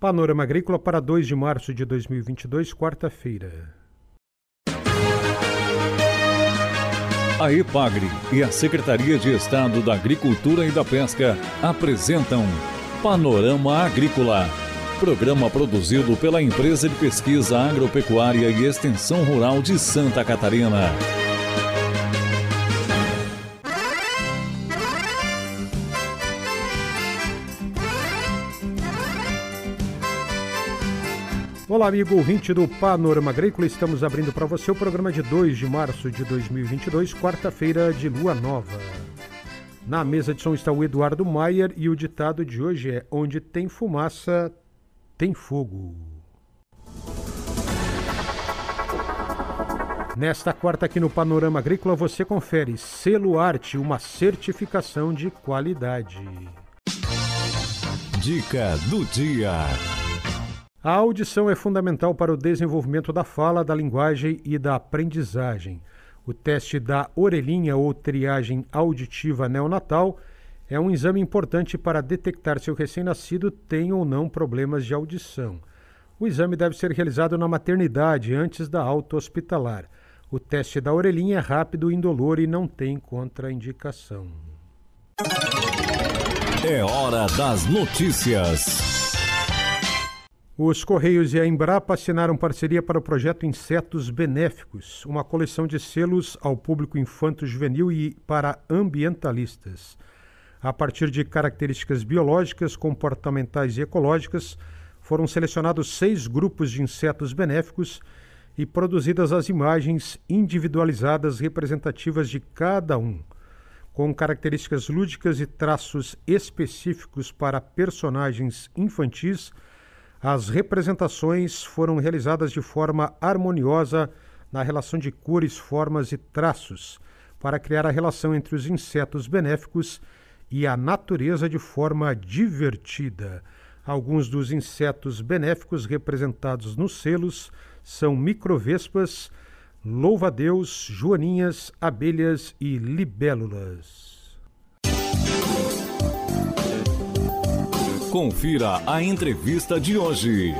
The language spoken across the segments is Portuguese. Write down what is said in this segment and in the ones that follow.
Panorama Agrícola para 2 de março de 2022, quarta-feira. A EPAGRE e a Secretaria de Estado da Agricultura e da Pesca apresentam Panorama Agrícola, programa produzido pela Empresa de Pesquisa Agropecuária e Extensão Rural de Santa Catarina. Olá, amigo ouvinte do Panorama Agrícola. Estamos abrindo para você o programa de 2 de março de 2022, quarta-feira de lua nova. Na mesa de som está o Eduardo Maier e o ditado de hoje é: Onde tem fumaça, tem fogo. Nesta quarta aqui no Panorama Agrícola você confere Selo Arte, uma certificação de qualidade. Dica do dia. A audição é fundamental para o desenvolvimento da fala, da linguagem e da aprendizagem. O teste da orelhinha ou triagem auditiva neonatal é um exame importante para detectar se o recém-nascido tem ou não problemas de audição. O exame deve ser realizado na maternidade antes da alta hospitalar. O teste da orelhinha é rápido, indolor e não tem contraindicação. É hora das notícias. Os Correios e a Embrapa assinaram parceria para o projeto Insetos Benéficos, uma coleção de selos ao público infanto-juvenil e para ambientalistas. A partir de características biológicas, comportamentais e ecológicas, foram selecionados seis grupos de insetos benéficos e produzidas as imagens individualizadas representativas de cada um, com características lúdicas e traços específicos para personagens infantis as representações foram realizadas de forma harmoniosa na relação de cores, formas e traços, para criar a relação entre os insetos benéficos e a natureza de forma divertida. Alguns dos insetos benéficos representados nos selos são microvespas, louva-a-Deus, joaninhas, abelhas e libélulas. Confira a entrevista de hoje.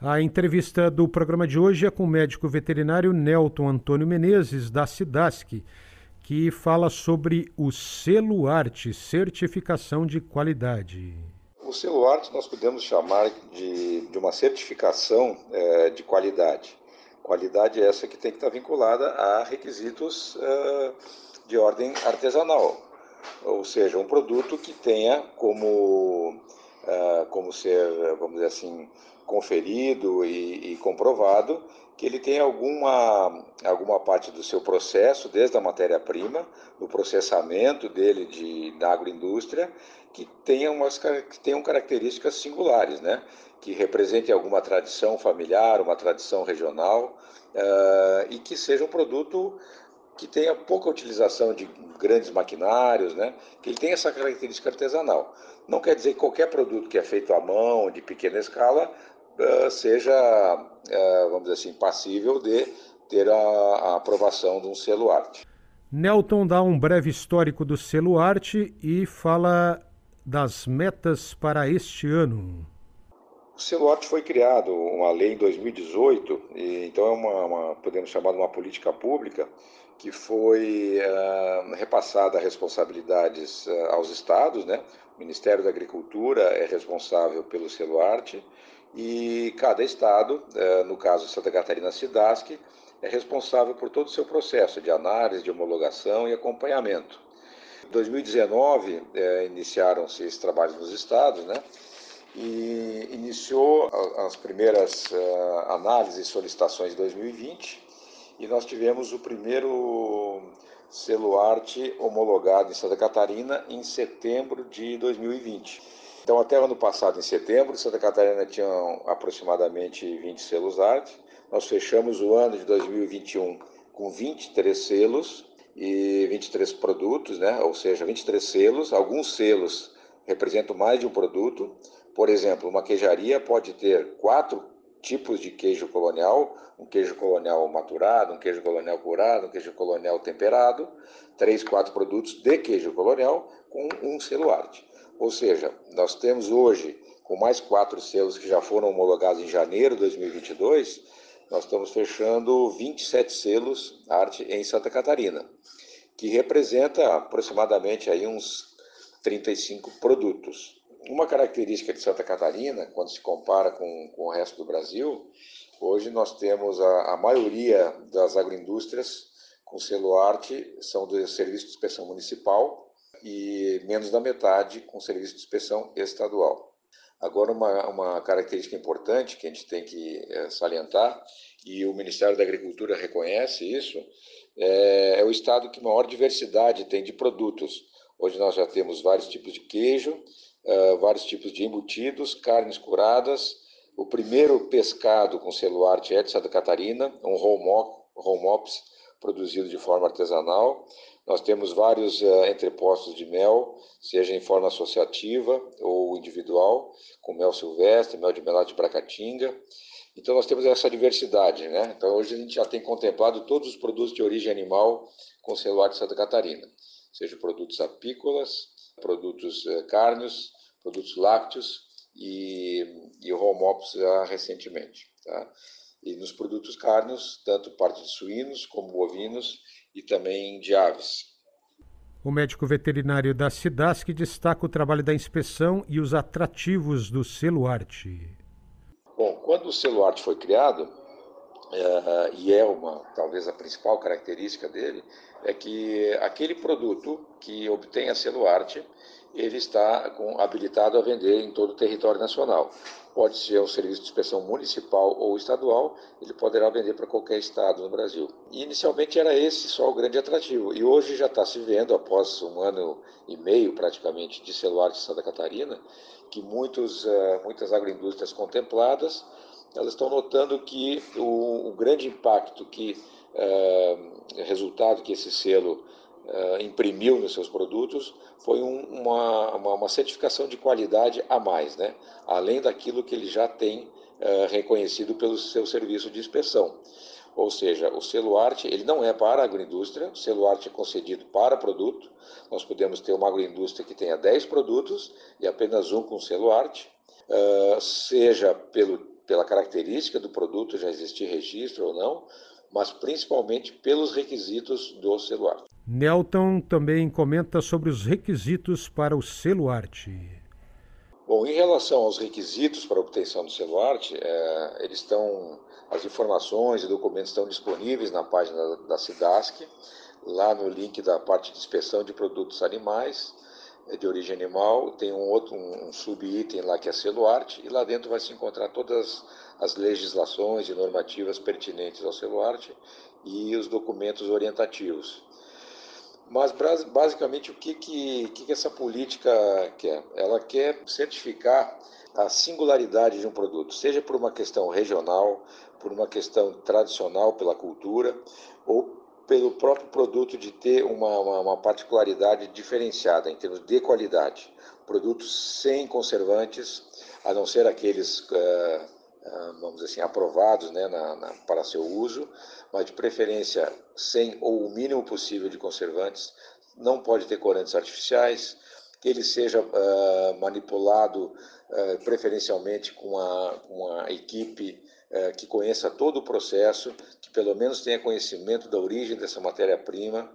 A entrevista do programa de hoje é com o médico veterinário Nelton Antônio Menezes, da Cidasc, que fala sobre o selo arte, certificação de qualidade. O selo arte nós podemos chamar de, de uma certificação é, de qualidade. Qualidade essa que tem que estar vinculada a requisitos é, de ordem artesanal ou seja, um produto que tenha como, uh, como ser, vamos dizer assim, conferido e, e, comprovado que ele tem alguma, alguma parte do seu processo, desde a matéria-prima, no processamento dele de, da agroindústria, que, tenha umas, que tenham características singulares, né? que represente alguma tradição familiar, uma tradição regional, uh, e que seja um produto que tenha pouca utilização de grandes maquinários, né? que ele tenha essa característica artesanal. Não quer dizer que qualquer produto que é feito à mão, de pequena escala, uh, seja, uh, vamos dizer assim, passível de ter a, aprovação de um selo arte. Nelton dá um breve histórico do selo arte e fala das metas para este ano. O selo arte foi criado, uma lei em 2018, e, então é uma, uma podemos chamar de uma política pública que foi uh, repassada responsabilidades uh, aos estados, né? O Ministério da Agricultura é responsável pelo selo arte e cada estado, uh, no caso Santa Catarina Cidasc, é responsável por todo o seu processo de análise, de homologação e acompanhamento. Em 2019, iniciaram-se esses trabalhos nos estados, né? E iniciou as primeiras análises e solicitações de 2020 e nós tivemos o primeiro selo arte homologado em Santa Catarina em setembro de 2020. Então, até ano passado, em setembro, Santa Catarina tinha aproximadamente 20 selos arte. Nós fechamos o ano de 2021 com 23 selos e 23 produtos, né? ou seja, 23 selos. Alguns selos representam mais de um produto. Por exemplo, uma queijaria pode ter quatro tipos de queijo colonial, um queijo colonial maturado, um queijo colonial curado, um queijo colonial temperado, três, quatro produtos de queijo colonial com um selo arte. Ou seja, nós temos hoje, com mais quatro selos que já foram homologados em janeiro de 2022, nós estamos fechando 27 selos arte em Santa Catarina, que representa aproximadamente aí uns 35 produtos. Uma característica de Santa Catarina, quando se compara com, com o resto do Brasil, hoje nós temos a, a maioria das agroindústrias com selo arte são do serviço de inspeção municipal e menos da metade com serviço de inspeção estadual. Agora, uma, uma característica importante que a gente tem que é, salientar, e o Ministério da Agricultura reconhece isso, é, é o estado que maior diversidade tem de produtos. Hoje nós já temos vários tipos de queijo, uh, vários tipos de embutidos, carnes curadas. O primeiro pescado com selo arte é de Santa Catarina, um home ops produzido de forma artesanal. Nós temos vários uh, entrepostos de mel, seja em forma associativa ou individual, com mel silvestre, mel de melate de bracatinga. Então nós temos essa diversidade, né? Então hoje a gente já tem contemplado todos os produtos de origem animal com celular de Santa Catarina, seja produtos apícolas, produtos uh, cárneos, produtos lácteos e, e home ops já recentemente, tá? E nos produtos cárneos, tanto parte de suínos como bovinos e também de aves. O médico veterinário da Cidasc destaca o trabalho da inspeção e os atrativos do selo arte. Bom, quando o selo arte foi criado, é, e é uma talvez a principal característica dele, é que aquele produto que obtém a selo arte, ele está com, habilitado a vender em todo o território nacional. Pode ser um serviço de inspeção municipal ou estadual, ele poderá vender para qualquer estado no Brasil. E inicialmente era esse só o grande atrativo, e hoje já está se vendo, após um ano e meio praticamente de celular de Santa Catarina, que muitos, uh, muitas agroindústrias contempladas elas estão notando que o, o grande impacto que uh, resultado que esse selo uh, imprimiu nos seus produtos foi um, uma, uma, uma, certificação de qualidade a mais, né? além daquilo que ele já tem uh, reconhecido pelo seu serviço de inspeção. Ou seja, o selo arte ele não é para a agroindústria, o selo arte é concedido para produto. Nós podemos ter uma agroindústria que tenha 10 produtos e apenas um com selo arte, uh, seja pelo, pela característica do produto já existir registro ou não, mas principalmente pelos requisitos do arte. Nelton também comenta sobre os requisitos para o selo arte. Bom, em relação aos requisitos para a obtenção do selo arte, é, eles estão, as informações e documentos estão disponíveis na página da, da Cidasc, lá no link da parte de inspeção de produtos animais é, de origem animal, tem um outro um, um subitem lá que é selo arte e lá dentro vai se encontrar todas as legislações e normativas pertinentes ao selo arte e os documentos orientativos. Mas basicamente o que, que, que essa política quer? Ela quer certificar a singularidade de um produto, seja por uma questão regional, por uma questão tradicional pela cultura, ou pelo próprio produto de ter uma, uma, uma particularidade diferenciada em termos de qualidade. Produtos sem conservantes, a não ser aqueles, uh, uh, vamos dizer assim, aprovados né, na, na, para seu uso, mas de preferência sem ou o mínimo possível de conservantes, não pode ter corantes artificiais, que ele seja uh, manipulado preferencialmente com uma, uma equipe uh, que conheça todo o processo, que pelo menos tenha conhecimento da origem dessa matéria-prima,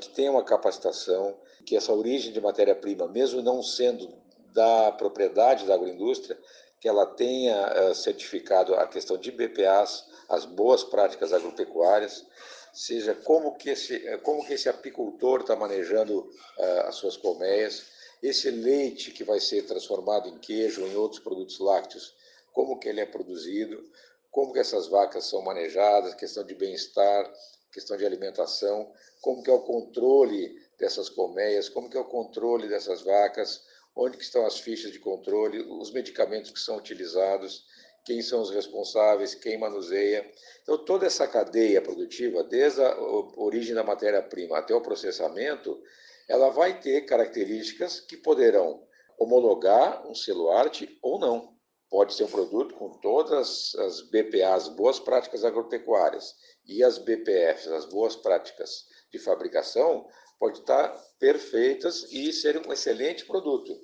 que tenha uma capacitação, que essa origem de matéria-prima, mesmo não sendo da propriedade da agroindústria, que ela tenha certificado a questão de BPAs, as boas práticas agropecuárias, seja como que esse, como que esse apicultor está manejando as suas colmeias, esse leite que vai ser transformado em queijo ou em outros produtos lácteos, como que ele é produzido, como que essas vacas são manejadas, questão de bem-estar, questão de alimentação, como que é o controle dessas colmeias, como que é o controle dessas vacas, onde que estão as fichas de controle, os medicamentos que são utilizados, quem são os responsáveis, quem manuseia. Então, toda essa cadeia produtiva, desde a origem da matéria-prima até o processamento, ela vai ter características que poderão homologar um selo arte ou não. Pode ser um produto com todas as BPAs, boas práticas agropecuárias, e as BPFs, as boas práticas de fabricação, pode estar perfeitas e ser um excelente produto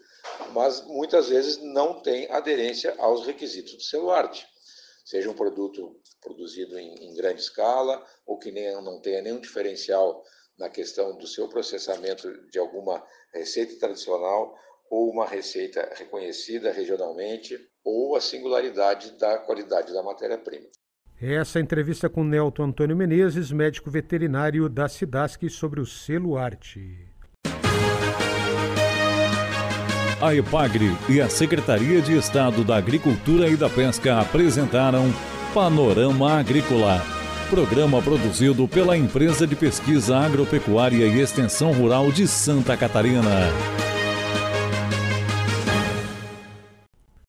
mas muitas vezes não tem aderência aos requisitos do arte. Seja um produto produzido em, em grande escala ou que nem, não tenha nenhum diferencial na questão do seu processamento de alguma receita tradicional ou uma receita reconhecida regionalmente ou a singularidade da qualidade da matéria-prima. Essa entrevista com Nelton Antônio Menezes, médico veterinário da Cidasc, sobre o selo arte. A EPAGRE e a Secretaria de Estado da Agricultura e da Pesca apresentaram Panorama Agrícola, programa produzido pela Empresa de Pesquisa Agropecuária e Extensão Rural de Santa Catarina.